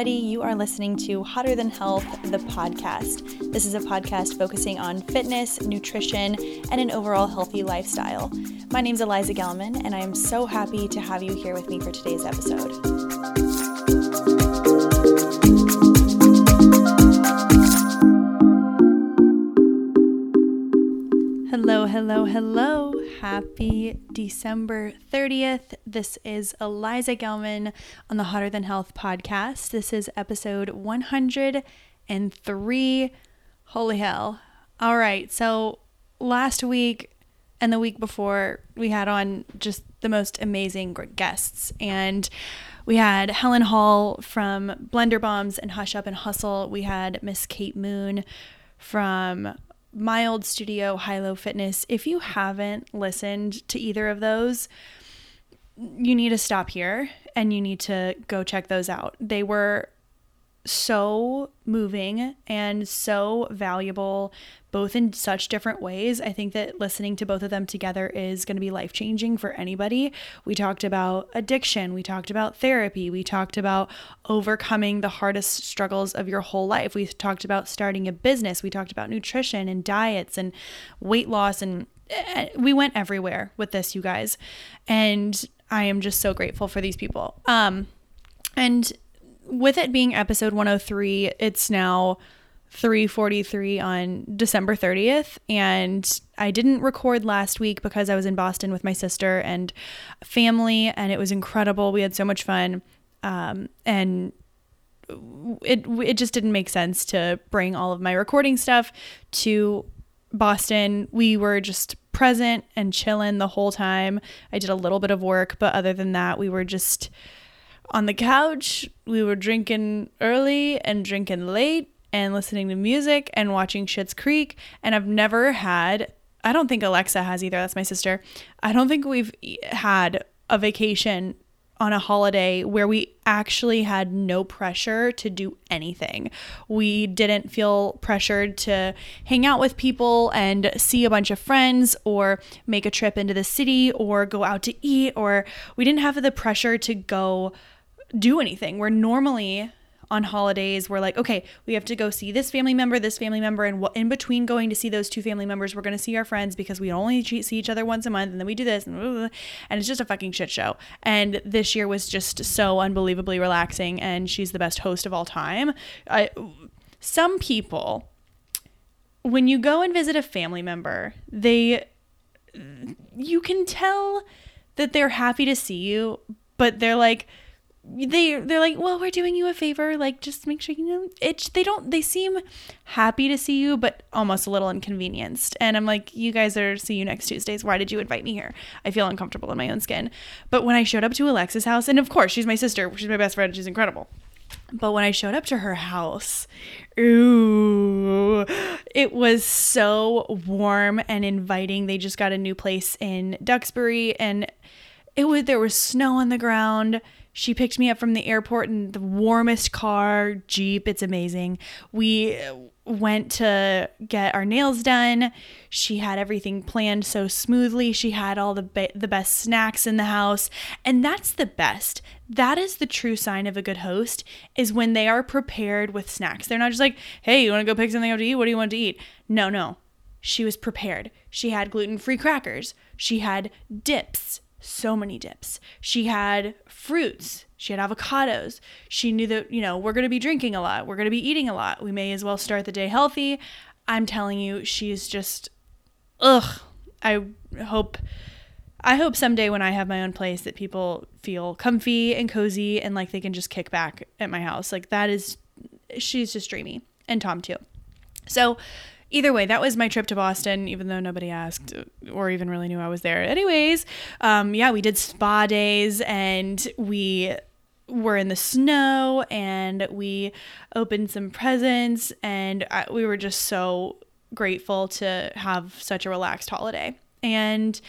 buddy. You are listening to Hotter Than Health, the podcast. This is a podcast focusing on fitness, nutrition, and an overall healthy lifestyle. My name is Eliza Gelman, and I am so happy to have you here with me for today's episode. Hello, hello, hello. Happy December 30th. This is Eliza Gelman on the Hotter Than Health podcast. This is episode 103. Holy hell. All right. So last week and the week before, we had on just the most amazing guests. And we had Helen Hall from Blender Bombs and Hush Up and Hustle. We had Miss Kate Moon from my old studio, High Low Fitness. If you haven't listened to either of those, you need to stop here and you need to go check those out. They were so moving and so valuable both in such different ways. I think that listening to both of them together is going to be life changing for anybody. We talked about addiction, we talked about therapy, we talked about overcoming the hardest struggles of your whole life. We talked about starting a business, we talked about nutrition and diets and weight loss and eh, we went everywhere with this you guys. And I am just so grateful for these people. Um and with it being episode 103, it's now 3:43 on December 30th and I didn't record last week because I was in Boston with my sister and family and it was incredible. We had so much fun. Um, and it it just didn't make sense to bring all of my recording stuff to Boston. We were just present and chilling the whole time. I did a little bit of work, but other than that, we were just on the couch. We were drinking early and drinking late and listening to music and watching Schitt's Creek. And I've never had, I don't think Alexa has either. That's my sister. I don't think we've had a vacation on a holiday where we actually had no pressure to do anything. We didn't feel pressured to hang out with people and see a bunch of friends or make a trip into the city or go out to eat or we didn't have the pressure to go do anything. Where normally on holidays we're like okay we have to go see this family member this family member and in between going to see those two family members we're going to see our friends because we only see each other once a month and then we do this and, blah, blah, blah, and it's just a fucking shit show and this year was just so unbelievably relaxing and she's the best host of all time I, some people when you go and visit a family member they you can tell that they're happy to see you but they're like they they're like well we're doing you a favor like just make sure you know it they don't they seem happy to see you but almost a little inconvenienced. And i'm like you guys are see you next tuesdays. Why did you invite me here? I feel uncomfortable in my own skin. But when i showed up to alexa's house and of course she's my sister she's my best friend she's incredible. But when i showed up to her house ooh it was so warm and inviting. They just got a new place in duxbury and it was there was snow on the ground she picked me up from the airport in the warmest car, Jeep. It's amazing. We uh, went to get our nails done. She had everything planned so smoothly. She had all the be- the best snacks in the house, and that's the best. That is the true sign of a good host is when they are prepared with snacks. They're not just like, "Hey, you want to go pick something up to eat? What do you want to eat?" No, no. She was prepared. She had gluten-free crackers. She had dips so many dips. She had fruits. She had avocados. She knew that, you know, we're going to be drinking a lot. We're going to be eating a lot. We may as well start the day healthy. I'm telling you, she's just, ugh. I hope. I hope someday when I have my own place that people feel comfy and cozy and like they can just kick back at my house. Like that is she's just dreamy and Tom too. So either way, that was my trip to Boston, even though nobody asked or even really knew I was there. Anyways, um, yeah, we did spa days and we were in the snow and we opened some presents and I, we were just so grateful to have such a relaxed holiday. And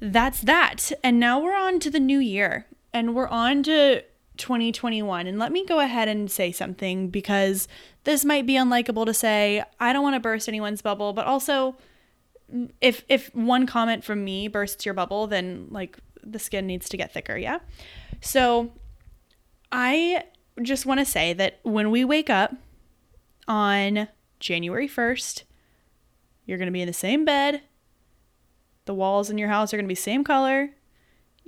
that's that. And now we're on to the new year and we're on to 2021. And let me go ahead and say something because this might be unlikable to say. I don't want to burst anyone's bubble, but also if if one comment from me bursts your bubble, then like the skin needs to get thicker, yeah? So I just want to say that when we wake up on January 1st, you're going to be in the same bed. The walls in your house are going to be same color.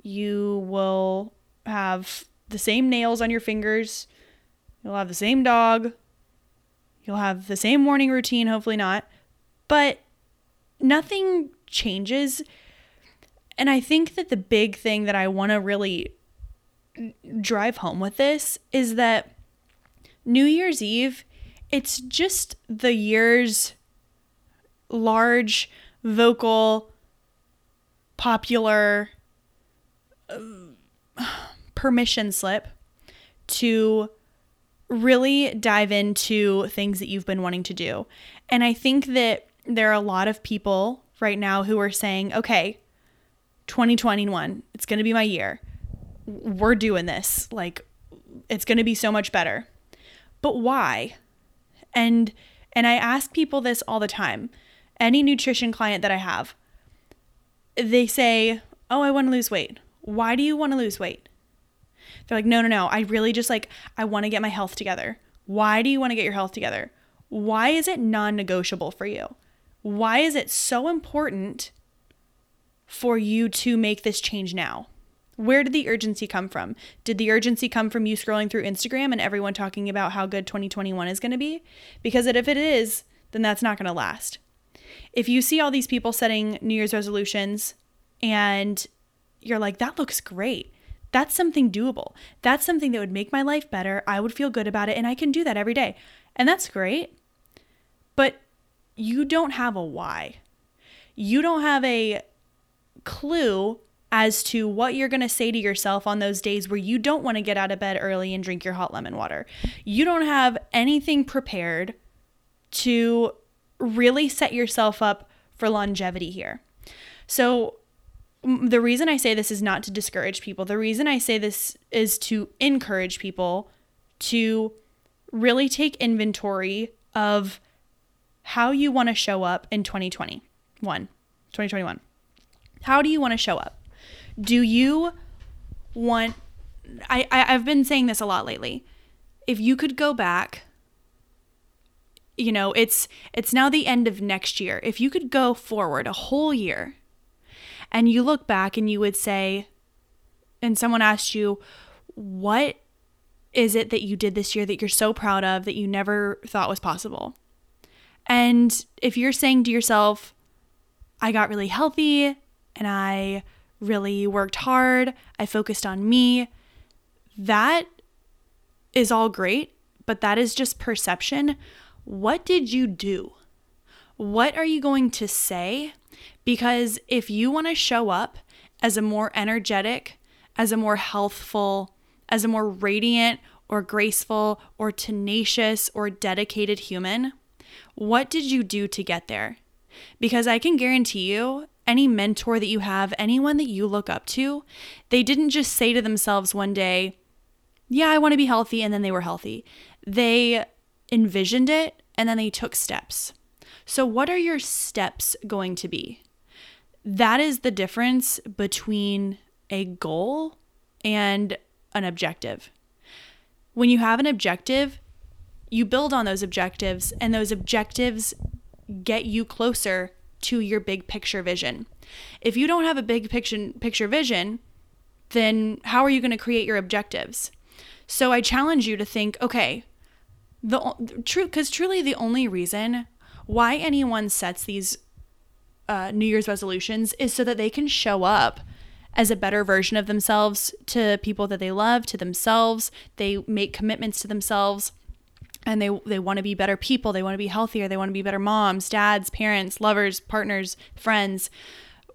You will have the same nails on your fingers. You'll have the same dog. You'll have the same morning routine, hopefully not. But nothing changes. And I think that the big thing that I want to really drive home with this is that New Year's Eve, it's just the year's large, vocal, popular uh, permission slip to really dive into things that you've been wanting to do. And I think that there are a lot of people right now who are saying, okay, 2021, it's going to be my year. We're doing this. Like, it's going to be so much better. But why? And and I ask people this all the time. Any nutrition client that I have, they say, "Oh, I want to lose weight." Why do you want to lose weight? They're like, "No, no, no. I really just like I want to get my health together." Why do you want to get your health together? Why is it non-negotiable for you? Why is it so important for you to make this change now? Where did the urgency come from? Did the urgency come from you scrolling through Instagram and everyone talking about how good 2021 is going to be? Because if it is, then that's not going to last. If you see all these people setting New Year's resolutions and you're like, that looks great. That's something doable. That's something that would make my life better. I would feel good about it and I can do that every day. And that's great. But you don't have a why. You don't have a clue as to what you're going to say to yourself on those days where you don't want to get out of bed early and drink your hot lemon water. You don't have anything prepared to really set yourself up for longevity here. So, the reason I say this is not to discourage people. The reason I say this is to encourage people to really take inventory of how you want to show up in 2021. 2021. How do you want to show up? Do you want I, I I've been saying this a lot lately. If you could go back you know, it's it's now the end of next year. If you could go forward a whole year and you look back and you would say and someone asked you what is it that you did this year that you're so proud of that you never thought was possible? And if you're saying to yourself, I got really healthy and I really worked hard, I focused on me, that is all great, but that is just perception. What did you do? What are you going to say? Because if you want to show up as a more energetic, as a more healthful, as a more radiant or graceful or tenacious or dedicated human, what did you do to get there? Because I can guarantee you, any mentor that you have, anyone that you look up to, they didn't just say to themselves one day, Yeah, I want to be healthy, and then they were healthy. They envisioned it and then they took steps. So, what are your steps going to be? That is the difference between a goal and an objective. When you have an objective, you build on those objectives, and those objectives get you closer to your big picture vision. If you don't have a big picture picture vision, then how are you going to create your objectives? So I challenge you to think, okay, the true because truly the only reason why anyone sets these uh, New Year's resolutions is so that they can show up as a better version of themselves to people that they love, to themselves. They make commitments to themselves and they they want to be better people. They want to be healthier. They want to be better moms dads parents lovers partners friends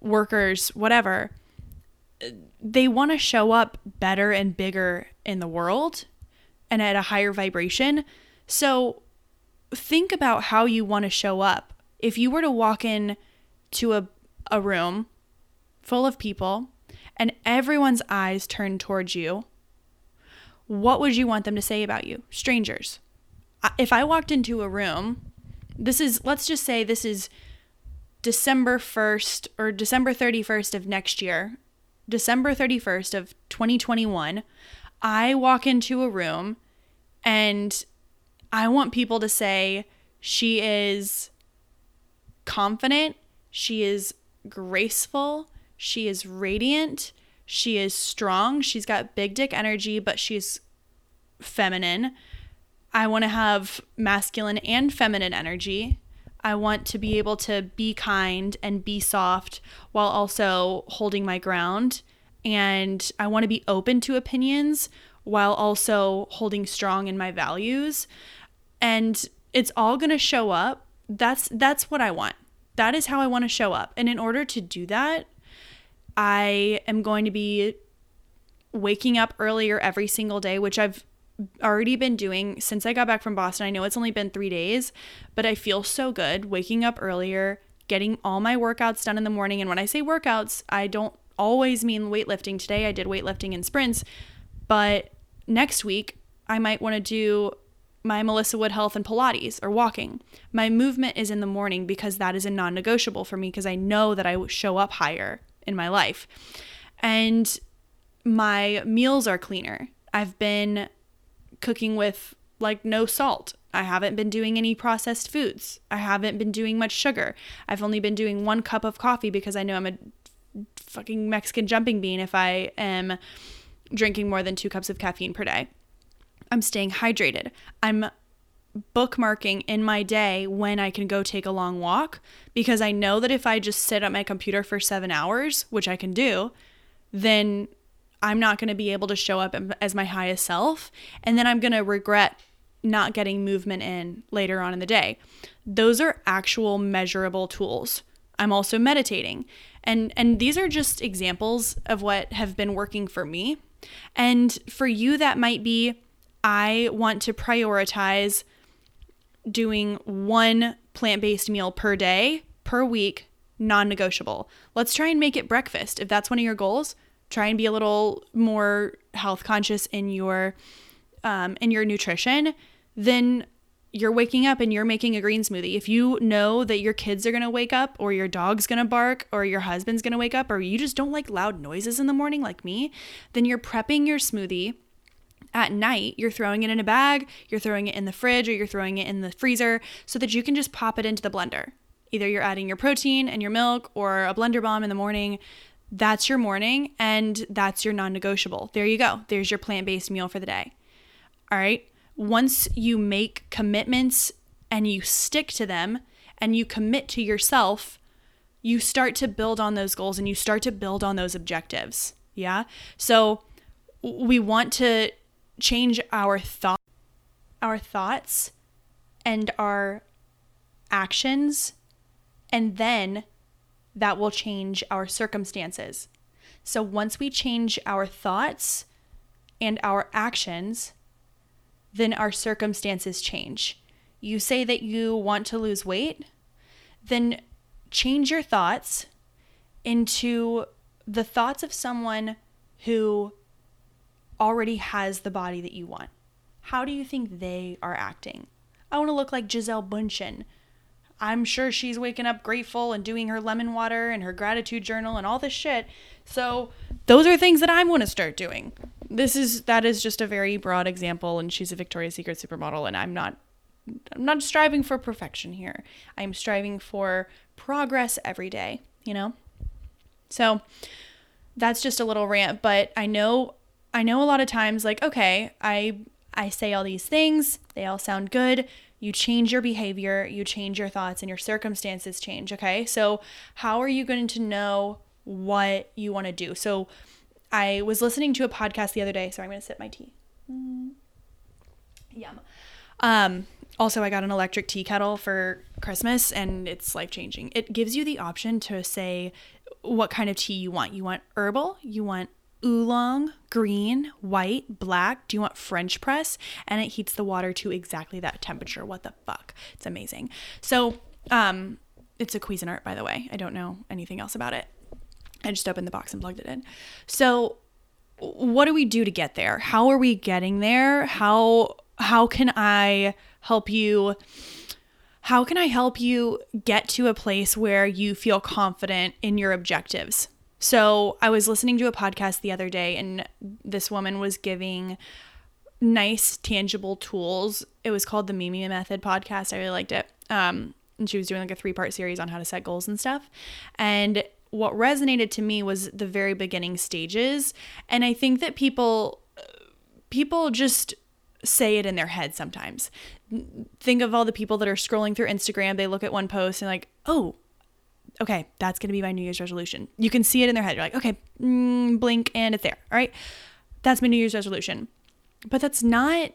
workers whatever. They want to show up better and bigger in the world and at a higher vibration. So think about how you want to show up. If you were to walk in to a, a room full of people and everyone's eyes turned towards you what would you want them to say about you? Strangers. If I walked into a room, this is, let's just say this is December 1st or December 31st of next year, December 31st of 2021, I walk into a room And I want people to say she is confident, she is graceful, she is radiant, she is strong, she's got big dick energy, but she's feminine. I want to have masculine and feminine energy. I want to be able to be kind and be soft while also holding my ground. And I want to be open to opinions while also holding strong in my values. And it's all going to show up. That's that's what I want. That is how I want to show up. And in order to do that, I am going to be waking up earlier every single day, which I've already been doing since I got back from Boston. I know it's only been three days, but I feel so good waking up earlier, getting all my workouts done in the morning. And when I say workouts, I don't always mean weightlifting. Today I did weightlifting and sprints, but next week I might want to do my Melissa Wood Health and Pilates or walking. My movement is in the morning because that is a non negotiable for me because I know that I show up higher in my life. And my meals are cleaner. I've been cooking with like no salt. I haven't been doing any processed foods. I haven't been doing much sugar. I've only been doing one cup of coffee because I know I'm a fucking Mexican jumping bean if I am drinking more than two cups of caffeine per day. I'm staying hydrated. I'm bookmarking in my day when I can go take a long walk because I know that if I just sit at my computer for seven hours, which I can do, then I'm not going to be able to show up as my highest self. And then I'm going to regret not getting movement in later on in the day. Those are actual measurable tools. I'm also meditating. And and these are just examples of what have been working for me. And for you that might be I want to prioritize doing one plant-based meal per day, per week, non-negotiable. Let's try and make it breakfast. If that's one of your goals, try and be a little more health conscious in your um, in your nutrition, then you're waking up and you're making a green smoothie. If you know that your kids are gonna wake up, or your dog's gonna bark, or your husband's gonna wake up, or you just don't like loud noises in the morning like me, then you're prepping your smoothie at night, you're throwing it in a bag, you're throwing it in the fridge, or you're throwing it in the freezer so that you can just pop it into the blender. Either you're adding your protein and your milk or a blender bomb in the morning that's your morning and that's your non negotiable. There you go. There's your plant based meal for the day. All right. Once you make commitments and you stick to them and you commit to yourself, you start to build on those goals and you start to build on those objectives. Yeah. So we want to change our thought our thoughts and our actions and then that will change our circumstances. So once we change our thoughts and our actions, then our circumstances change. You say that you want to lose weight, then change your thoughts into the thoughts of someone who already has the body that you want. How do you think they are acting? I want to look like Gisele Bündchen. I'm sure she's waking up grateful and doing her lemon water and her gratitude journal and all this shit. So those are things that I want to start doing. This is that is just a very broad example and she's a Victoria's Secret supermodel and I'm not I'm not striving for perfection here. I'm striving for progress every day, you know? So that's just a little rant, but I know I know a lot of times like okay, I I say all these things, they all sound good you change your behavior, you change your thoughts, and your circumstances change. Okay. So, how are you going to know what you want to do? So, I was listening to a podcast the other day. so I'm going to sip my tea. Mm. Yum. Um, also, I got an electric tea kettle for Christmas and it's life changing. It gives you the option to say what kind of tea you want. You want herbal, you want oolong, green, white, black. Do you want French press? And it heats the water to exactly that temperature. What the fuck? It's amazing. So, um, it's a Cuisinart, by the way. I don't know anything else about it. I just opened the box and plugged it in. So, what do we do to get there? How are we getting there? How how can I help you? How can I help you get to a place where you feel confident in your objectives? So I was listening to a podcast the other day, and this woman was giving nice, tangible tools. It was called the Mimi Method podcast. I really liked it. Um, and she was doing like a three part series on how to set goals and stuff. And what resonated to me was the very beginning stages. And I think that people, people just say it in their head sometimes. Think of all the people that are scrolling through Instagram. They look at one post and like, oh, okay, that's going to be my New Year's resolution. You can see it in their head. You're like, okay, mm, blink and it's there. All right. That's my New Year's resolution. But that's not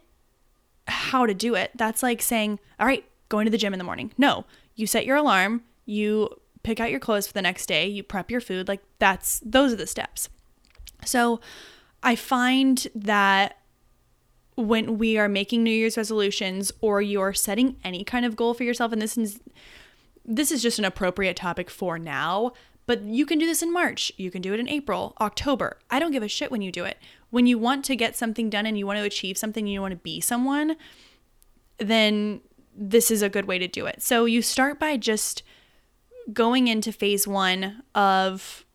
how to do it. That's like saying, all right, going to the gym in the morning. No, you set your alarm, you pick out your clothes for the next day, you prep your food. Like that's, those are the steps. So I find that when we are making New Year's resolutions or you're setting any kind of goal for yourself, and this is this is just an appropriate topic for now, but you can do this in March. You can do it in April, October. I don't give a shit when you do it. When you want to get something done and you want to achieve something, you want to be someone, then this is a good way to do it. So you start by just going into phase one of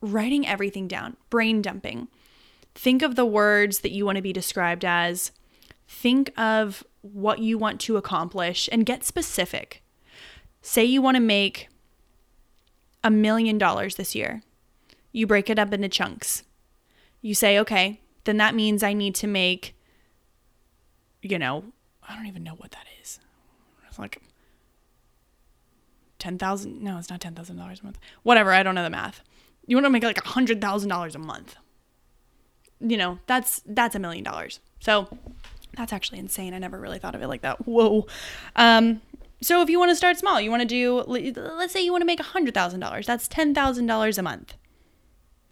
writing everything down, brain dumping. Think of the words that you want to be described as. Think of what you want to accomplish and get specific. Say you want to make a million dollars this year. You break it up into chunks. You say, okay, then that means I need to make, you know, I don't even know what that is. It's like ten thousand. No, it's not ten thousand dollars a month. Whatever. I don't know the math. You want to make like a hundred thousand dollars a month. You know, that's that's a million dollars. So that's actually insane. I never really thought of it like that. Whoa. Um, so if you want to start small, you want to do, let's say you want to make $100,000. That's $10,000 a month.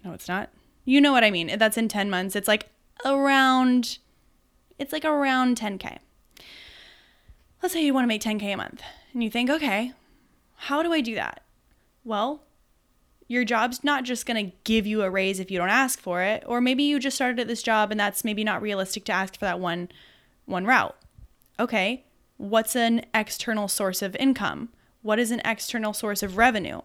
No, it's not. You know what I mean. That's in 10 months. It's like around, it's like around 10K. Let's say you want to make 10K a month and you think, okay, how do I do that? Well, your job's not just going to give you a raise if you don't ask for it, or maybe you just started at this job and that's maybe not realistic to ask for that one one route. Okay, what's an external source of income? What is an external source of revenue?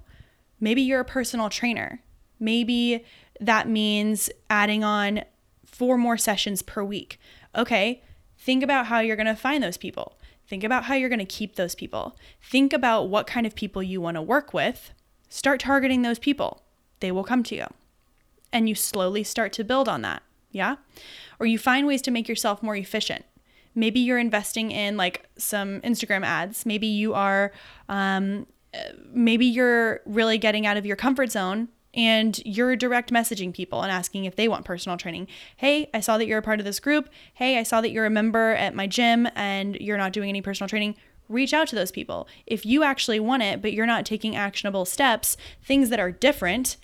Maybe you're a personal trainer. Maybe that means adding on four more sessions per week. Okay, think about how you're going to find those people. Think about how you're going to keep those people. Think about what kind of people you want to work with. Start targeting those people. They will come to you. And you slowly start to build on that. Yeah? Or you find ways to make yourself more efficient maybe you're investing in like some Instagram ads. Maybe you are, um, maybe you're really getting out of your comfort zone and you're direct messaging people and asking if they want personal training. Hey, I saw that you're a part of this group. Hey, I saw that you're a member at my gym and you're not doing any personal training. Reach out to those people. If you actually want it, but you're not taking actionable steps, things that are different,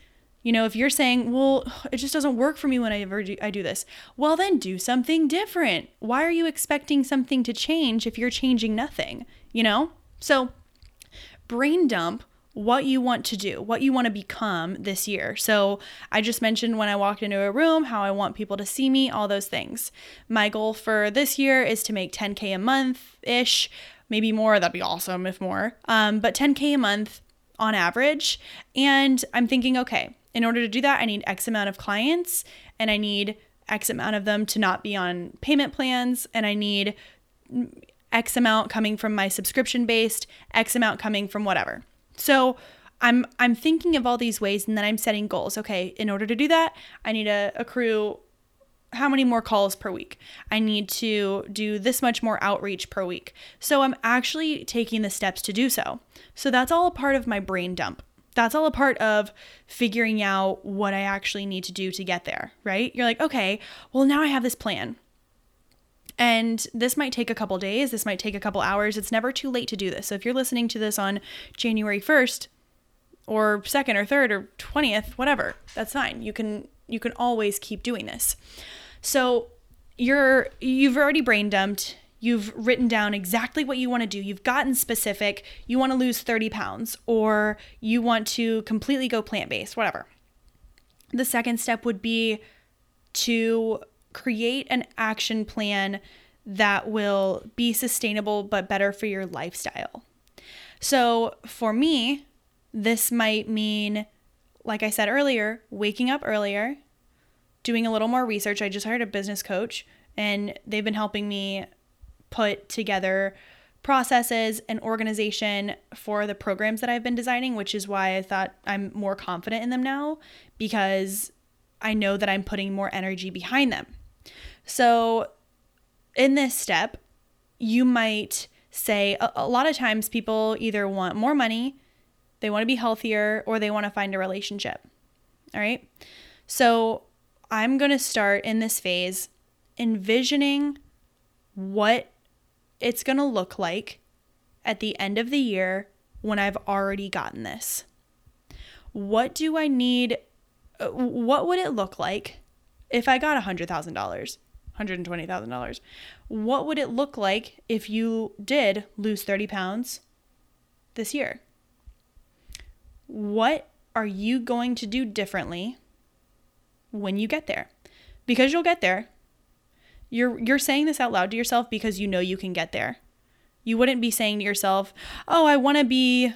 you know, if you're saying, well, it just doesn't work for me when I do, I do this, well, then do something different. Why are you expecting something to change if you're changing nothing? You know? So, brain dump what you want to do, what you want to become this year. So, I just mentioned when I walked into a room how I want people to see me, all those things. My goal for this year is to make 10K a month ish, maybe more. That'd be awesome if more. Um, but 10K a month on average. And I'm thinking, okay, in order to do that, I need X amount of clients and I need X amount of them to not be on payment plans and I need X amount coming from my subscription based, X amount coming from whatever. So I'm I'm thinking of all these ways and then I'm setting goals. Okay, in order to do that, I need to accrue how many more calls per week? I need to do this much more outreach per week. So I'm actually taking the steps to do so. So that's all a part of my brain dump that's all a part of figuring out what I actually need to do to get there, right? You're like, okay, well, now I have this plan. And this might take a couple days, this might take a couple hours. It's never too late to do this. So if you're listening to this on January 1st or 2nd or 3rd or 20th, whatever, that's fine. You can you can always keep doing this. So you're you've already brain dumped You've written down exactly what you want to do. You've gotten specific. You want to lose 30 pounds or you want to completely go plant based, whatever. The second step would be to create an action plan that will be sustainable but better for your lifestyle. So for me, this might mean, like I said earlier, waking up earlier, doing a little more research. I just hired a business coach and they've been helping me put together processes and organization for the programs that I've been designing, which is why I thought I'm more confident in them now because I know that I'm putting more energy behind them. So, in this step, you might say a, a lot of times people either want more money, they want to be healthier, or they want to find a relationship. All right. So, I'm going to start in this phase envisioning what it's going to look like at the end of the year when I've already gotten this. What do I need? Uh, what would it look like if I got $100,000, $120,000? What would it look like if you did lose 30 pounds this year? What are you going to do differently when you get there? Because you'll get there. You're you're saying this out loud to yourself because you know you can get there. You wouldn't be saying to yourself, "Oh, I want to be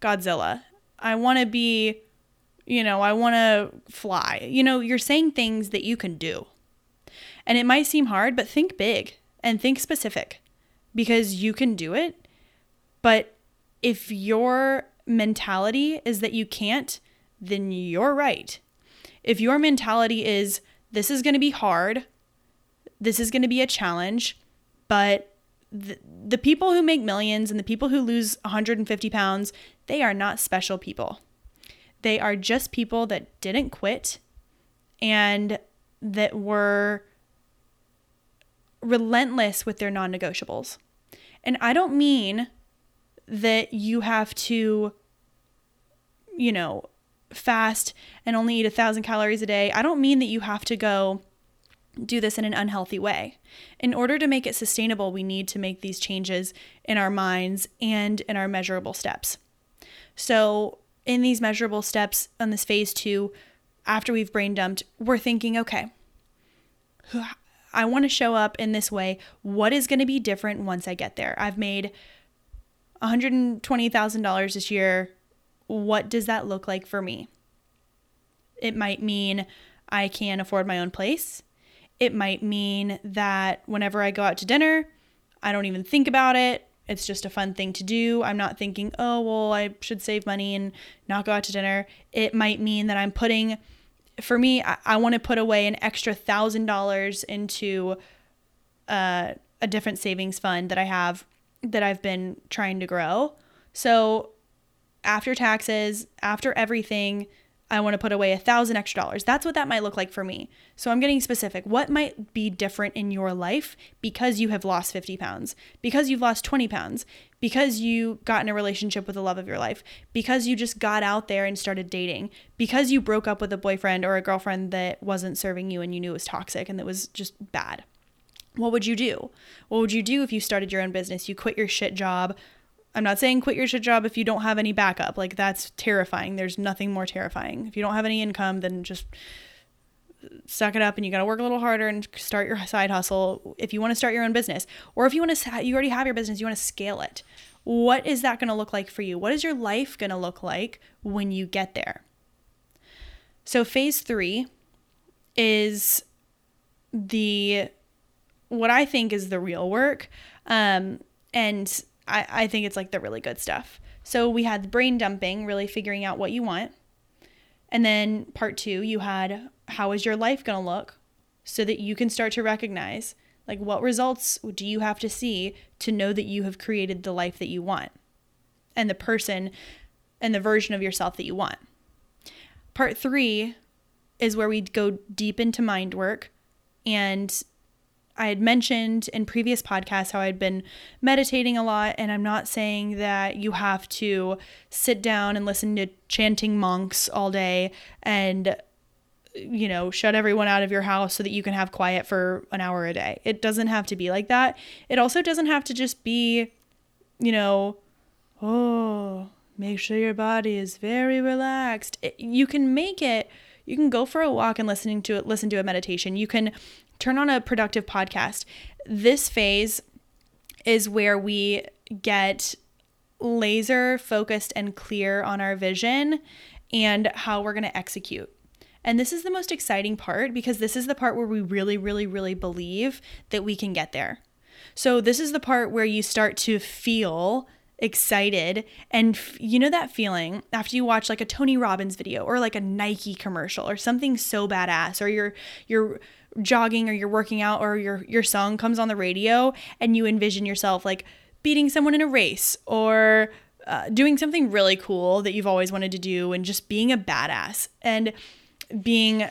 Godzilla. I want to be, you know, I want to fly." You know, you're saying things that you can do. And it might seem hard, but think big and think specific because you can do it. But if your mentality is that you can't, then you're right. If your mentality is this is going to be hard, this is going to be a challenge, but the, the people who make millions and the people who lose 150 pounds, they are not special people. They are just people that didn't quit and that were relentless with their non negotiables. And I don't mean that you have to, you know, fast and only eat a thousand calories a day. I don't mean that you have to go do this in an unhealthy way. In order to make it sustainable, we need to make these changes in our minds and in our measurable steps. So, in these measurable steps on this phase two, after we've brain dumped, we're thinking, okay, I want to show up in this way. What is going to be different once I get there? I've made $120,000 this year. What does that look like for me? It might mean I can afford my own place. It might mean that whenever I go out to dinner, I don't even think about it. It's just a fun thing to do. I'm not thinking, oh, well, I should save money and not go out to dinner. It might mean that I'm putting, for me, I, I want to put away an extra thousand dollars into uh, a different savings fund that I have that I've been trying to grow. So after taxes, after everything, I want to put away a thousand extra dollars. That's what that might look like for me. So I'm getting specific. What might be different in your life because you have lost 50 pounds, because you've lost 20 pounds, because you got in a relationship with the love of your life, because you just got out there and started dating, because you broke up with a boyfriend or a girlfriend that wasn't serving you and you knew it was toxic and that was just bad. What would you do? What would you do if you started your own business? You quit your shit job I'm not saying quit your shit job if you don't have any backup. Like that's terrifying. There's nothing more terrifying. If you don't have any income, then just suck it up and you got to work a little harder and start your side hustle if you want to start your own business. Or if you want to you already have your business, you want to scale it. What is that going to look like for you? What is your life going to look like when you get there? So phase 3 is the what I think is the real work. Um, and I, I think it's like the really good stuff. So we had brain dumping, really figuring out what you want. And then part two, you had how is your life going to look so that you can start to recognize like what results do you have to see to know that you have created the life that you want and the person and the version of yourself that you want. Part three is where we go deep into mind work and I had mentioned in previous podcasts how I'd been meditating a lot, and I'm not saying that you have to sit down and listen to chanting monks all day and, you know, shut everyone out of your house so that you can have quiet for an hour a day. It doesn't have to be like that. It also doesn't have to just be, you know, oh, make sure your body is very relaxed. It, you can make it you can go for a walk and listening to it listen to a meditation you can turn on a productive podcast. This phase is where we get laser focused and clear on our vision and how we're going to execute. And this is the most exciting part because this is the part where we really, really, really believe that we can get there. So, this is the part where you start to feel excited and f- you know that feeling after you watch like a Tony Robbins video or like a Nike commercial or something so badass or you're you're jogging or you're working out or your your song comes on the radio and you envision yourself like beating someone in a race or uh, doing something really cool that you've always wanted to do and just being a badass and being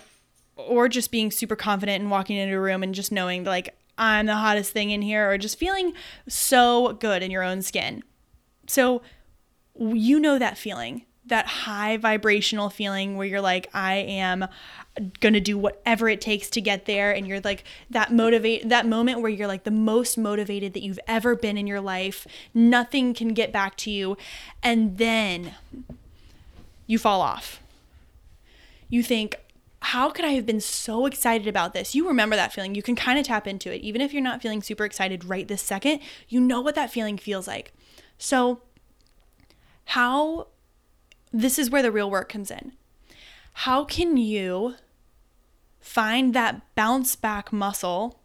or just being super confident and walking into a room and just knowing like I'm the hottest thing in here or just feeling so good in your own skin. So you know that feeling, that high vibrational feeling where you're like, I am going to do whatever it takes to get there. And you're like that motivate, that moment where you're like the most motivated that you've ever been in your life. Nothing can get back to you. And then you fall off. You think, how could I have been so excited about this? You remember that feeling. You can kind of tap into it. Even if you're not feeling super excited right this second, you know what that feeling feels like. So, how this is where the real work comes in. How can you find that bounce back muscle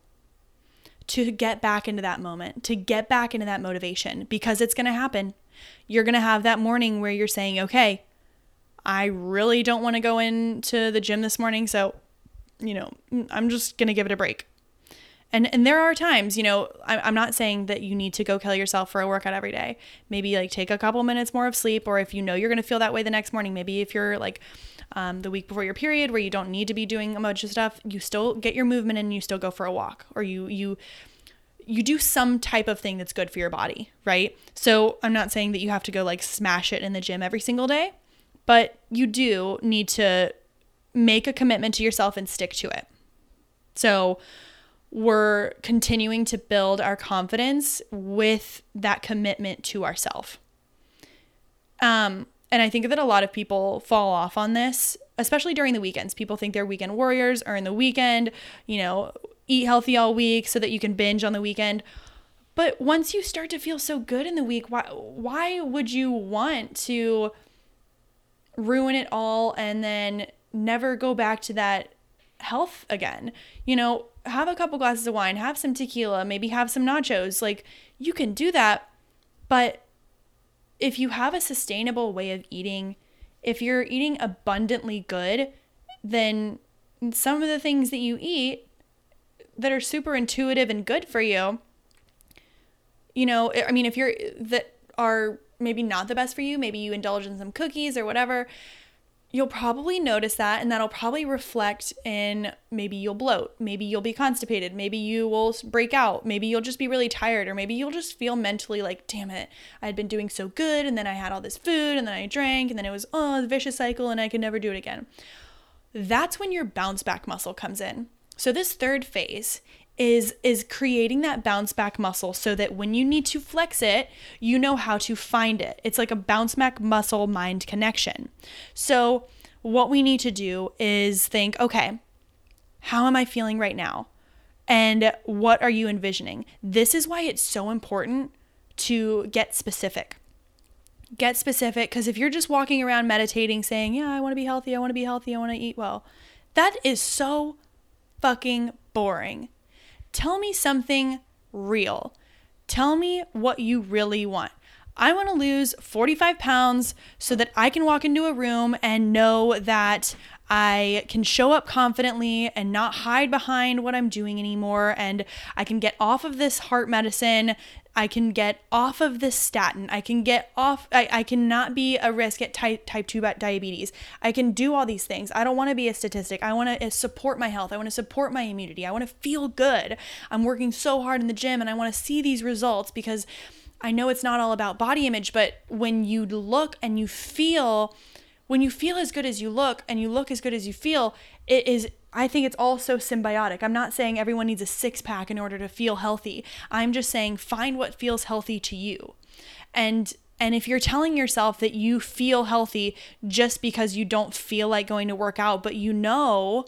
to get back into that moment, to get back into that motivation? Because it's going to happen. You're going to have that morning where you're saying, okay, I really don't want to go into the gym this morning. So, you know, mm, I'm just going to give it a break. And and there are times, you know, I'm not saying that you need to go kill yourself for a workout every day. Maybe like take a couple minutes more of sleep, or if you know you're going to feel that way the next morning, maybe if you're like um, the week before your period where you don't need to be doing a bunch of stuff, you still get your movement and you still go for a walk, or you you you do some type of thing that's good for your body, right? So I'm not saying that you have to go like smash it in the gym every single day, but you do need to make a commitment to yourself and stick to it. So we're continuing to build our confidence with that commitment to ourselves. Um, and I think that a lot of people fall off on this, especially during the weekends. People think they're weekend warriors or in the weekend, you know, eat healthy all week so that you can binge on the weekend. But once you start to feel so good in the week, why why would you want to ruin it all and then never go back to that health again? You know, have a couple glasses of wine, have some tequila, maybe have some nachos. Like you can do that. But if you have a sustainable way of eating, if you're eating abundantly good, then some of the things that you eat that are super intuitive and good for you, you know, I mean, if you're that are maybe not the best for you, maybe you indulge in some cookies or whatever, you'll probably notice that and that'll probably reflect in maybe you'll bloat maybe you'll be constipated maybe you will break out maybe you'll just be really tired or maybe you'll just feel mentally like damn it i had been doing so good and then i had all this food and then i drank and then it was oh a vicious cycle and i could never do it again. That's when your bounce back muscle comes in. So this third phase is is creating that bounce back muscle so that when you need to flex it, you know how to find it. It's like a bounce back muscle mind connection. So what we need to do is think, okay, how am I feeling right now? And what are you envisioning? This is why it's so important to get specific. Get specific because if you're just walking around meditating saying, Yeah, I want to be healthy, I want to be healthy, I want to eat well, that is so fucking boring. Tell me something real. Tell me what you really want. I want to lose 45 pounds so that I can walk into a room and know that I can show up confidently and not hide behind what I'm doing anymore. And I can get off of this heart medicine I can get off of this statin. I can get off, I, I cannot be a risk at type, type 2 diabetes. I can do all these things. I don't want to be a statistic. I want to uh, support my health. I want to support my immunity. I want to feel good. I'm working so hard in the gym and I want to see these results because I know it's not all about body image, but when you look and you feel, when you feel as good as you look and you look as good as you feel, it is I think it's all so symbiotic. I'm not saying everyone needs a six pack in order to feel healthy. I'm just saying find what feels healthy to you. And and if you're telling yourself that you feel healthy just because you don't feel like going to work out, but you know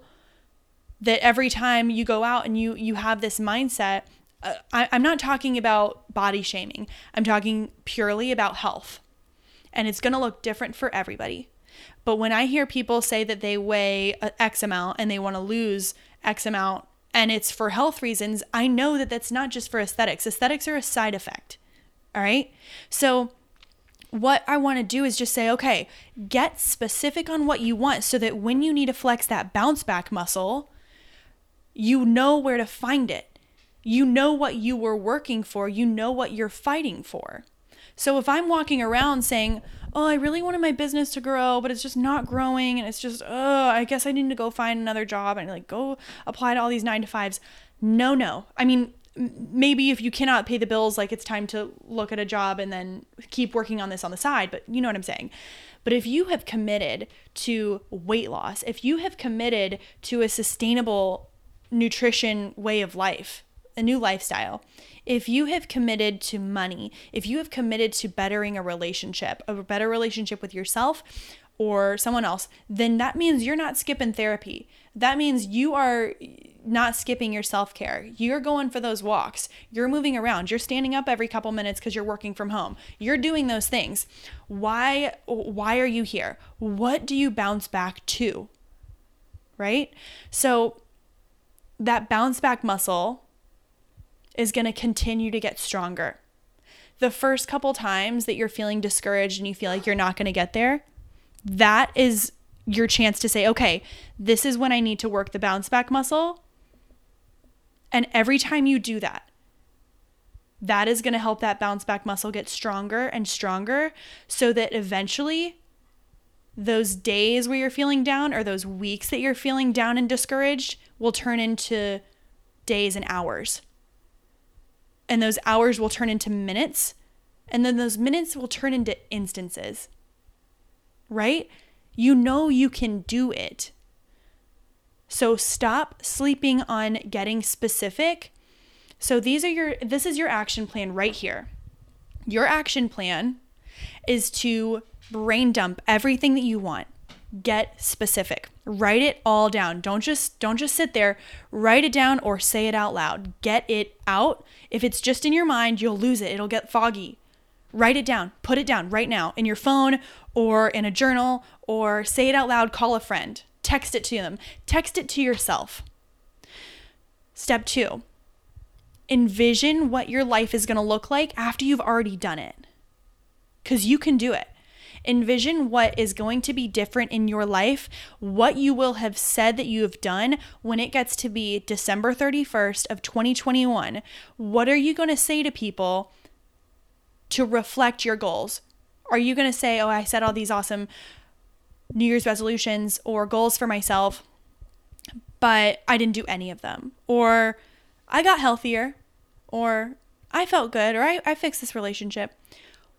that every time you go out and you you have this mindset, uh, I, I'm not talking about body shaming. I'm talking purely about health, and it's going to look different for everybody. But when I hear people say that they weigh uh, X amount and they want to lose X amount and it's for health reasons, I know that that's not just for aesthetics. Aesthetics are a side effect. All right. So, what I want to do is just say, okay, get specific on what you want so that when you need to flex that bounce back muscle, you know where to find it. You know what you were working for, you know what you're fighting for. So if I'm walking around saying, oh, I really wanted my business to grow, but it's just not growing. And it's just, oh, I guess I need to go find another job and like go apply to all these nine to fives. No, no. I mean, maybe if you cannot pay the bills, like it's time to look at a job and then keep working on this on the side. But you know what I'm saying. But if you have committed to weight loss, if you have committed to a sustainable nutrition way of life, a new lifestyle, if you have committed to money, if you have committed to bettering a relationship, a better relationship with yourself or someone else, then that means you're not skipping therapy. That means you are not skipping your self care. You're going for those walks. You're moving around. You're standing up every couple minutes because you're working from home. You're doing those things. Why? Why are you here? What do you bounce back to? Right. So that bounce back muscle is going to continue to get stronger. The first couple times that you're feeling discouraged and you feel like you're not going to get there, that is your chance to say, okay, this is when I need to work the bounce back muscle. And every time you do that, that is going to help that bounce back muscle get stronger and stronger so that eventually those days where you're feeling down or those weeks that you're feeling down and discouraged will turn into days and hours and those hours will turn into minutes and then those minutes will turn into instances right? You know you can do it. So stop sleeping on getting specific. So these are your this is your action plan right here. Your action plan is to brain dump everything that you want get specific. Write it all down. Don't just don't just sit there. Write it down or say it out loud. Get it out. If it's just in your mind you'll lose it. It'll get foggy. Write it down. Put it down right now in your phone or in a journal or say it out loud. Call a friend. Text it to them. Text it to yourself. Step 2 envision what your life is going to look like after you've already done it. Cuz you can do it Envision what is going to be different in your life, what you will have said that you have done when it gets to be December 31st of 2021. What are you going to say to people to reflect your goals? Are you going to say, "Oh, I set all these awesome New Year's resolutions or goals for myself, but I didn't do any of them." Or I got healthier, or I felt good, or I, I fixed this relationship.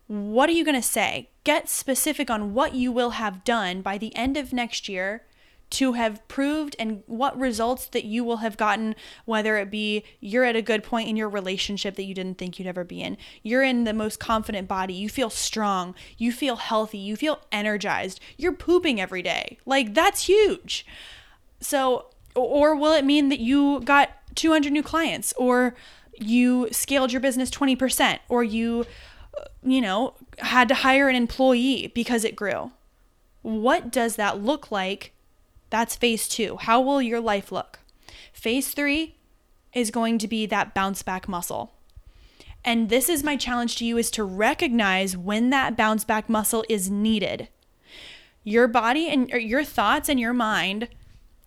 What are you going to say? Get specific on what you will have done by the end of next year to have proved and what results that you will have gotten, whether it be you're at a good point in your relationship that you didn't think you'd ever be in, you're in the most confident body, you feel strong, you feel healthy, you feel energized, you're pooping every day. Like, that's huge. So, or will it mean that you got 200 new clients, or you scaled your business 20%, or you you know, had to hire an employee because it grew. What does that look like? That's phase two. How will your life look? Phase three is going to be that bounce back muscle. And this is my challenge to you is to recognize when that bounce back muscle is needed. Your body and your thoughts and your mind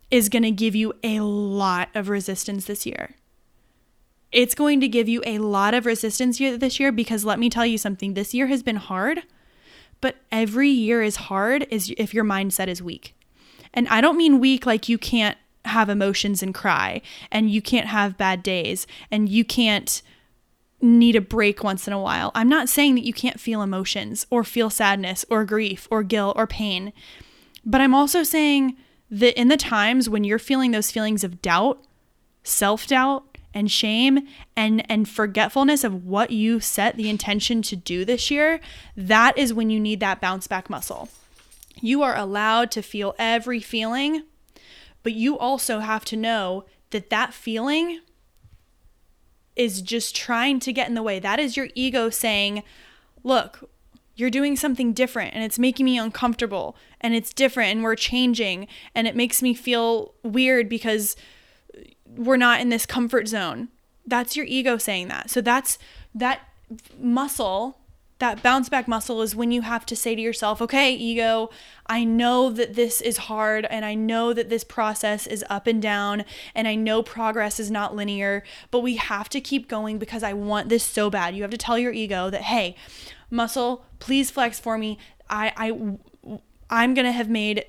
is going to give you a lot of resistance this year it's going to give you a lot of resistance this year because let me tell you something this year has been hard, but every year is hard is if your mindset is weak. And I don't mean weak like you can't have emotions and cry and you can't have bad days and you can't need a break once in a while. I'm not saying that you can't feel emotions or feel sadness or grief or guilt or pain. But I'm also saying that in the times when you're feeling those feelings of doubt, self doubt, and shame and and forgetfulness of what you set the intention to do this year, that is when you need that bounce back muscle. You are allowed to feel every feeling, but you also have to know that that feeling is just trying to get in the way. That is your ego saying, "Look, you're doing something different and it's making me uncomfortable and it's different and we're changing and it makes me feel weird because we're not in this comfort zone. That's your ego saying that. So that's that muscle, that bounce back muscle is when you have to say to yourself, okay, ego, I know that this is hard and I know that this process is up and down and I know progress is not linear, but we have to keep going because I want this so bad. You have to tell your ego that, hey, muscle, please flex for me. I, I, I'm going to have made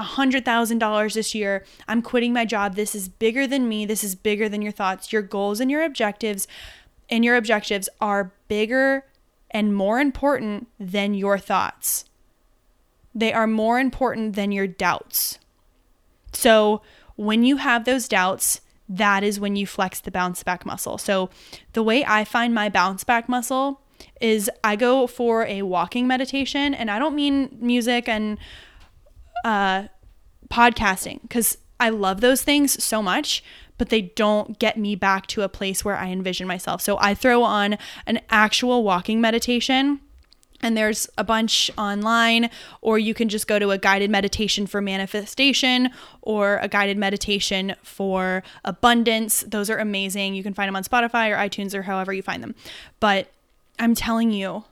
$100,000 this year. I'm quitting my job. This is bigger than me. This is bigger than your thoughts. Your goals and your objectives and your objectives are bigger and more important than your thoughts. They are more important than your doubts. So, when you have those doubts, that is when you flex the bounce back muscle. So, the way I find my bounce back muscle is I go for a walking meditation, and I don't mean music and uh, podcasting because I love those things so much, but they don't get me back to a place where I envision myself. So I throw on an actual walking meditation. And there's a bunch online, or you can just go to a guided meditation for manifestation or a guided meditation for abundance. Those are amazing. You can find them on Spotify or iTunes or however you find them. But I'm telling you,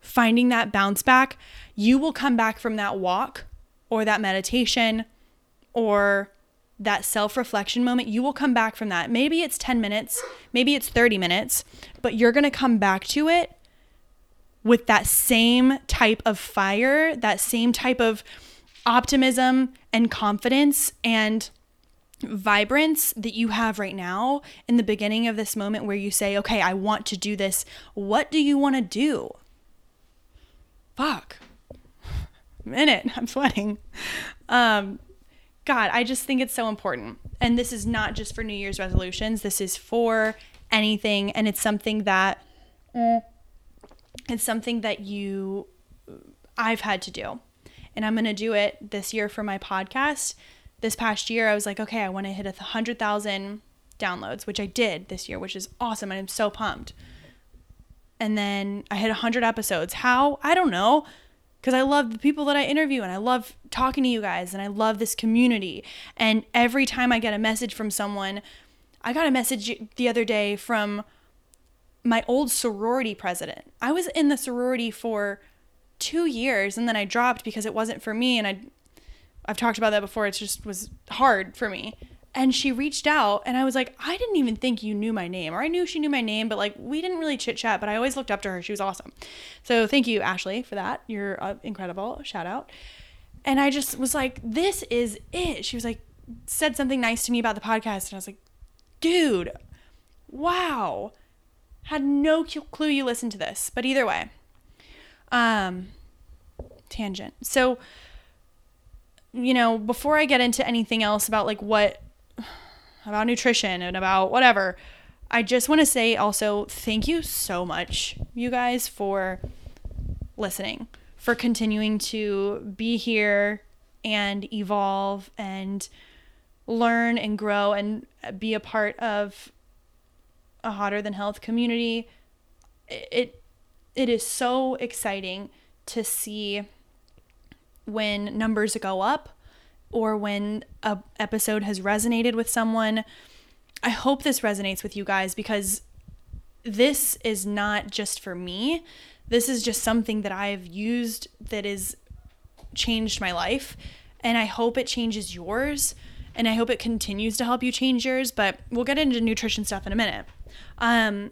finding that bounce back, you will come back from that walk or that meditation or that self reflection moment, you will come back from that. Maybe it's 10 minutes, maybe it's 30 minutes, but you're going to come back to it with that same type of fire, that same type of optimism and confidence and vibrance that you have right now in the beginning of this moment where you say, okay, I want to do this. What do you want to do? Fuck minute. I'm sweating. Um, God, I just think it's so important. And this is not just for New Year's resolutions, this is for anything. And it's something that it's something that you I've had to do. And I'm going to do it this year for my podcast. This past year, I was like, okay, I want to hit a 100,000 downloads, which I did this year, which is awesome. And I'm so pumped. And then I hit 100 episodes. How? I don't know because I love the people that I interview and I love talking to you guys and I love this community. And every time I get a message from someone, I got a message the other day from my old sorority president. I was in the sorority for two years and then I dropped because it wasn't for me. And I, I've talked about that before. It just was hard for me and she reached out and i was like i didn't even think you knew my name or i knew she knew my name but like we didn't really chit chat but i always looked up to her. She was awesome. So thank you ashley for that. You're uh, incredible. Shout out. And i just was like this is it. She was like said something nice to me about the podcast and i was like dude wow. Had no clue you listened to this. But either way um tangent. So you know before i get into anything else about like what about nutrition and about whatever. I just want to say also thank you so much, you guys, for listening, for continuing to be here and evolve and learn and grow and be a part of a hotter than health community. It it is so exciting to see when numbers go up or when a episode has resonated with someone. I hope this resonates with you guys because this is not just for me. This is just something that I've used that has changed my life and I hope it changes yours and I hope it continues to help you change yours, but we'll get into nutrition stuff in a minute. Um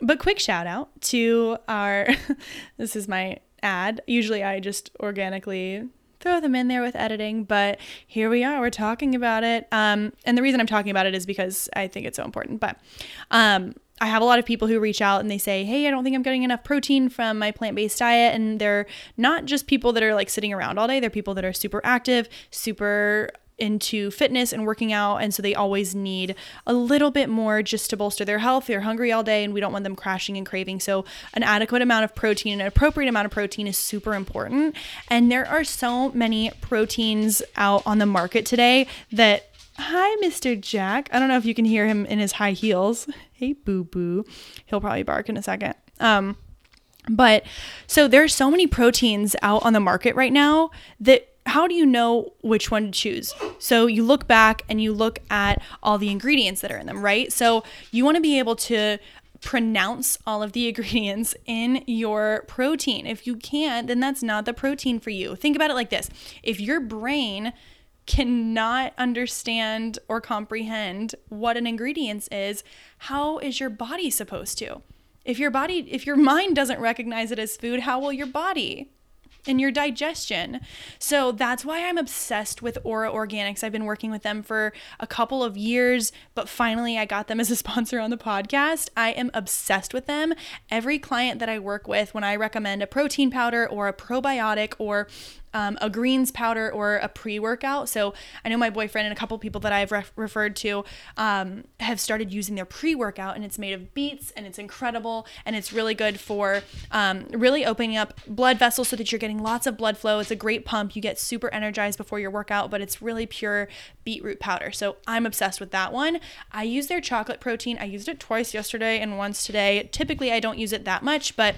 but quick shout out to our this is my ad. Usually I just organically throw them in there with editing, but here we are. We're talking about it. Um, and the reason I'm talking about it is because I think it's so important. But um, I have a lot of people who reach out and they say, Hey, I don't think I'm getting enough protein from my plant based diet. And they're not just people that are like sitting around all day, they're people that are super active, super into fitness and working out and so they always need a little bit more just to bolster their health. They're hungry all day and we don't want them crashing and craving. So an adequate amount of protein an appropriate amount of protein is super important. And there are so many proteins out on the market today that hi mr jack. I don't know if you can hear him in his high heels. Hey boo boo. He'll probably bark in a second. Um But so there's so many proteins out on the market right now that how do you know which one to choose? So you look back and you look at all the ingredients that are in them, right? So you want to be able to pronounce all of the ingredients in your protein. If you can't, then that's not the protein for you. Think about it like this if your brain cannot understand or comprehend what an ingredient is, how is your body supposed to? If your body, if your mind doesn't recognize it as food, how will your body? And your digestion. So that's why I'm obsessed with Ora Organics. I've been working with them for a couple of years, but finally I got them as a sponsor on the podcast. I am obsessed with them. Every client that I work with, when I recommend a protein powder or a probiotic or um, a greens powder or a pre workout. So I know my boyfriend and a couple people that I've re- referred to um, have started using their pre workout, and it's made of beets and it's incredible and it's really good for um, really opening up blood vessels so that you're getting lots of blood flow. It's a great pump. You get super energized before your workout, but it's really pure beetroot powder. So I'm obsessed with that one. I use their chocolate protein. I used it twice yesterday and once today. Typically, I don't use it that much, but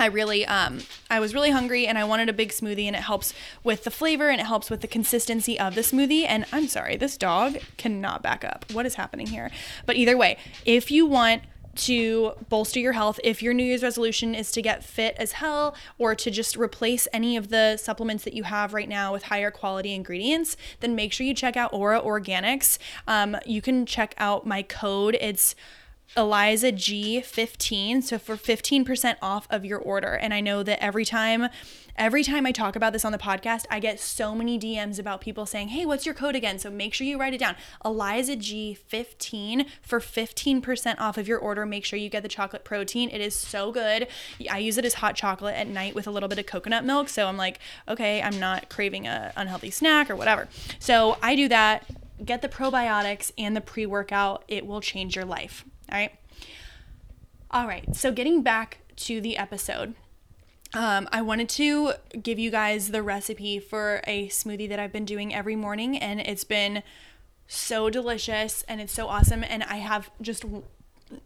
I really um I was really hungry and I wanted a big smoothie and it helps with the flavor and it helps with the consistency of the smoothie and I'm sorry this dog cannot back up. What is happening here? But either way, if you want to bolster your health, if your New Year's resolution is to get fit as hell or to just replace any of the supplements that you have right now with higher quality ingredients, then make sure you check out Ora Organics. Um, you can check out my code. It's Eliza G15 so for 15% off of your order. And I know that every time every time I talk about this on the podcast I get so many DMs about people saying hey what's your code again? So make sure you write it down. Eliza G15 for 15% off of your order make sure you get the chocolate protein. It is so good. I use it as hot chocolate at night with a little bit of coconut milk. So I'm like okay I'm not craving a unhealthy snack or whatever. So I do that get the probiotics and the pre-workout. It will change your life all right. All right. So getting back to the episode. Um, I wanted to give you guys the recipe for a smoothie that I've been doing every morning, and it's been so delicious and it's so awesome. And I have just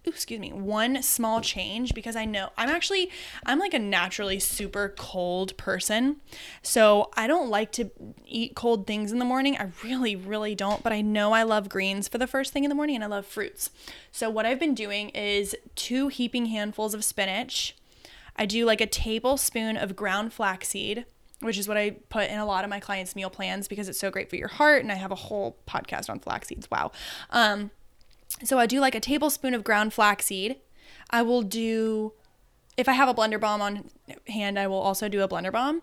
excuse me, one small change because I know I'm actually I'm like a naturally super cold person. So I don't like to eat cold things in the morning. I really really don't, but I know I love greens for the first thing in the morning and I love fruits. So what I've been doing is two heaping handfuls of spinach. I do like a tablespoon of ground flaxseed which is what I put in a lot of my clients' meal plans because it's so great for your heart. And I have a whole podcast on flax seeds. Wow. Um, so I do like a tablespoon of ground flaxseed. I will do, if I have a blender bomb on hand, I will also do a blender bomb.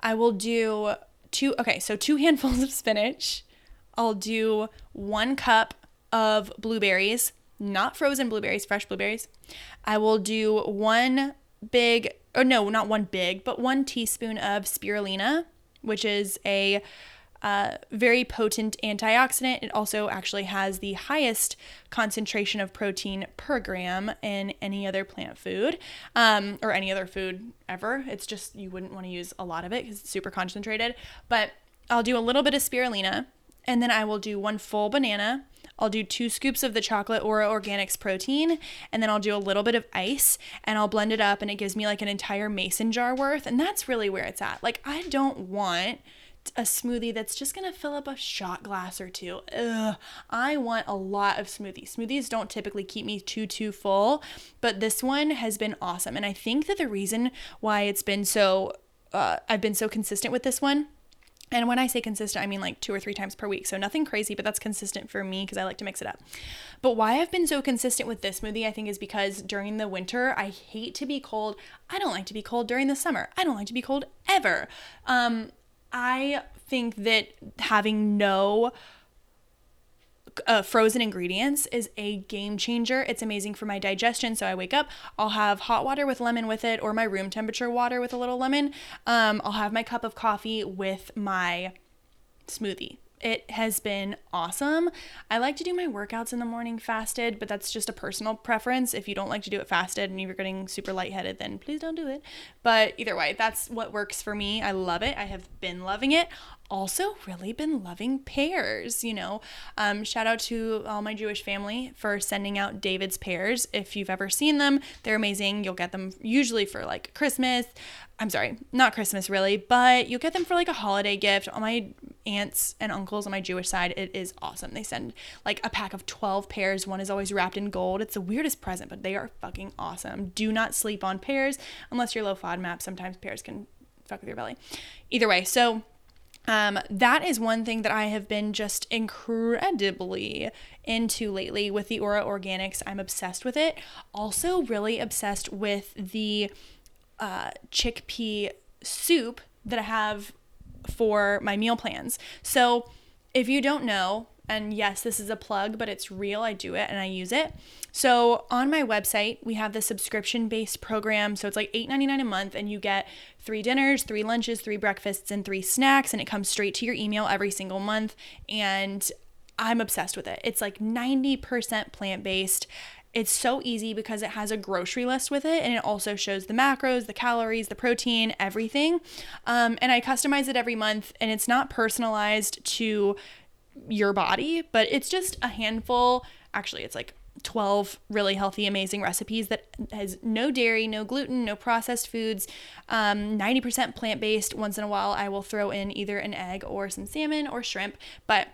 I will do two, okay, so two handfuls of spinach. I'll do one cup of blueberries, not frozen blueberries, fresh blueberries. I will do one big, or no, not one big, but one teaspoon of spirulina, which is a uh, very potent antioxidant. It also actually has the highest concentration of protein per gram in any other plant food um, or any other food ever. It's just you wouldn't want to use a lot of it because it's super concentrated. But I'll do a little bit of spirulina and then I will do one full banana. I'll do two scoops of the chocolate Ora Organics protein, and then I'll do a little bit of ice and I'll blend it up, and it gives me like an entire mason jar worth. And that's really where it's at. Like, I don't want a smoothie that's just gonna fill up a shot glass or two. Ugh, I want a lot of smoothies. Smoothies don't typically keep me too too full, but this one has been awesome, and I think that the reason why it's been so uh, I've been so consistent with this one. And when I say consistent, I mean like two or three times per week. So nothing crazy, but that's consistent for me because I like to mix it up. But why I've been so consistent with this smoothie, I think, is because during the winter, I hate to be cold. I don't like to be cold during the summer. I don't like to be cold ever. Um, I think that having no uh, frozen ingredients is a game changer. It's amazing for my digestion. So I wake up, I'll have hot water with lemon with it, or my room temperature water with a little lemon. Um, I'll have my cup of coffee with my smoothie. It has been awesome. I like to do my workouts in the morning fasted, but that's just a personal preference. If you don't like to do it fasted and you're getting super lightheaded, then please don't do it. But either way, that's what works for me. I love it. I have been loving it. Also really been loving pears. You know, um, shout out to all my Jewish family for sending out David's pears. If you've ever seen them, they're amazing. You'll get them usually for like Christmas. I'm sorry, not Christmas really, but you'll get them for like a holiday gift. All my aunts and uncles on my Jewish side, it is awesome. They send like a pack of 12 pears. One is always wrapped in gold. It's the weirdest present, but they are fucking awesome. Do not sleep on pears unless you're low FODMAP. Sometimes pears can fuck with your belly. Either way, so um, that is one thing that I have been just incredibly into lately with the Ora Organics. I'm obsessed with it. Also, really obsessed with the uh, chickpea soup that I have for my meal plans. So, if you don't know, and yes, this is a plug, but it's real. I do it and I use it. So on my website, we have the subscription based program. So it's like $8.99 a month, and you get three dinners, three lunches, three breakfasts, and three snacks. And it comes straight to your email every single month. And I'm obsessed with it. It's like 90% plant based. It's so easy because it has a grocery list with it and it also shows the macros, the calories, the protein, everything. Um, and I customize it every month and it's not personalized to your body, but it's just a handful. Actually, it's like 12 really healthy, amazing recipes that has no dairy, no gluten, no processed foods, um, 90% plant based. Once in a while, I will throw in either an egg or some salmon or shrimp, but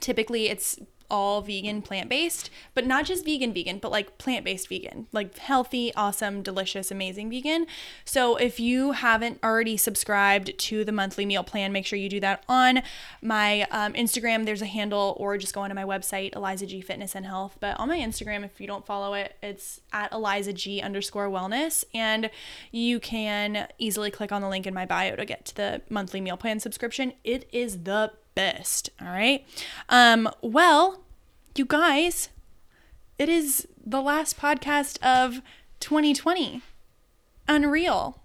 typically it's all vegan, plant based, but not just vegan, vegan, but like plant based vegan, like healthy, awesome, delicious, amazing vegan. So if you haven't already subscribed to the monthly meal plan, make sure you do that on my um, Instagram. There's a handle, or just go onto my website, Eliza G Fitness and Health. But on my Instagram, if you don't follow it, it's at Eliza G underscore wellness. And you can easily click on the link in my bio to get to the monthly meal plan subscription. It is the best. All right. Um, well, you guys, it is the last podcast of 2020. Unreal.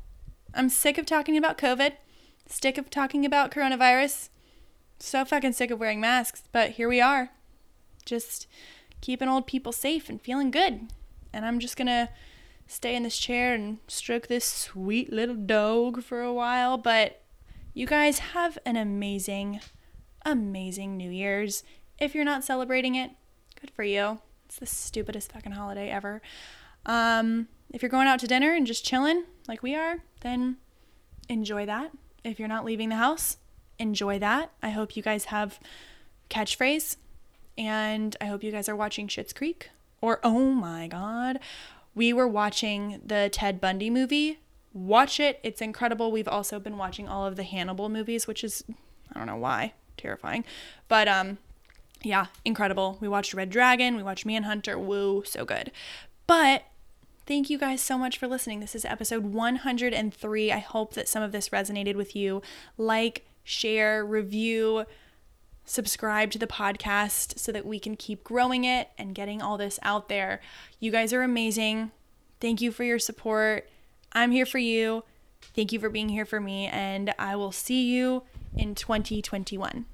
I'm sick of talking about COVID, sick of talking about coronavirus, so fucking sick of wearing masks, but here we are. Just keeping old people safe and feeling good. And I'm just gonna stay in this chair and stroke this sweet little dog for a while. But you guys have an amazing amazing New Year's. If you're not celebrating it, good for you. It's the stupidest fucking holiday ever. Um, if you're going out to dinner and just chilling like we are, then enjoy that. If you're not leaving the house, enjoy that. I hope you guys have catchphrase and I hope you guys are watching Schitt's Creek or oh my god, we were watching the Ted Bundy movie. Watch it. It's incredible. We've also been watching all of the Hannibal movies, which is I don't know why terrifying. But um yeah, incredible. We watched Red Dragon, we watched Manhunter. Woo, so good. But thank you guys so much for listening. This is episode 103. I hope that some of this resonated with you. Like, share, review, subscribe to the podcast so that we can keep growing it and getting all this out there. You guys are amazing. Thank you for your support. I'm here for you. Thank you for being here for me, and I will see you in 2021.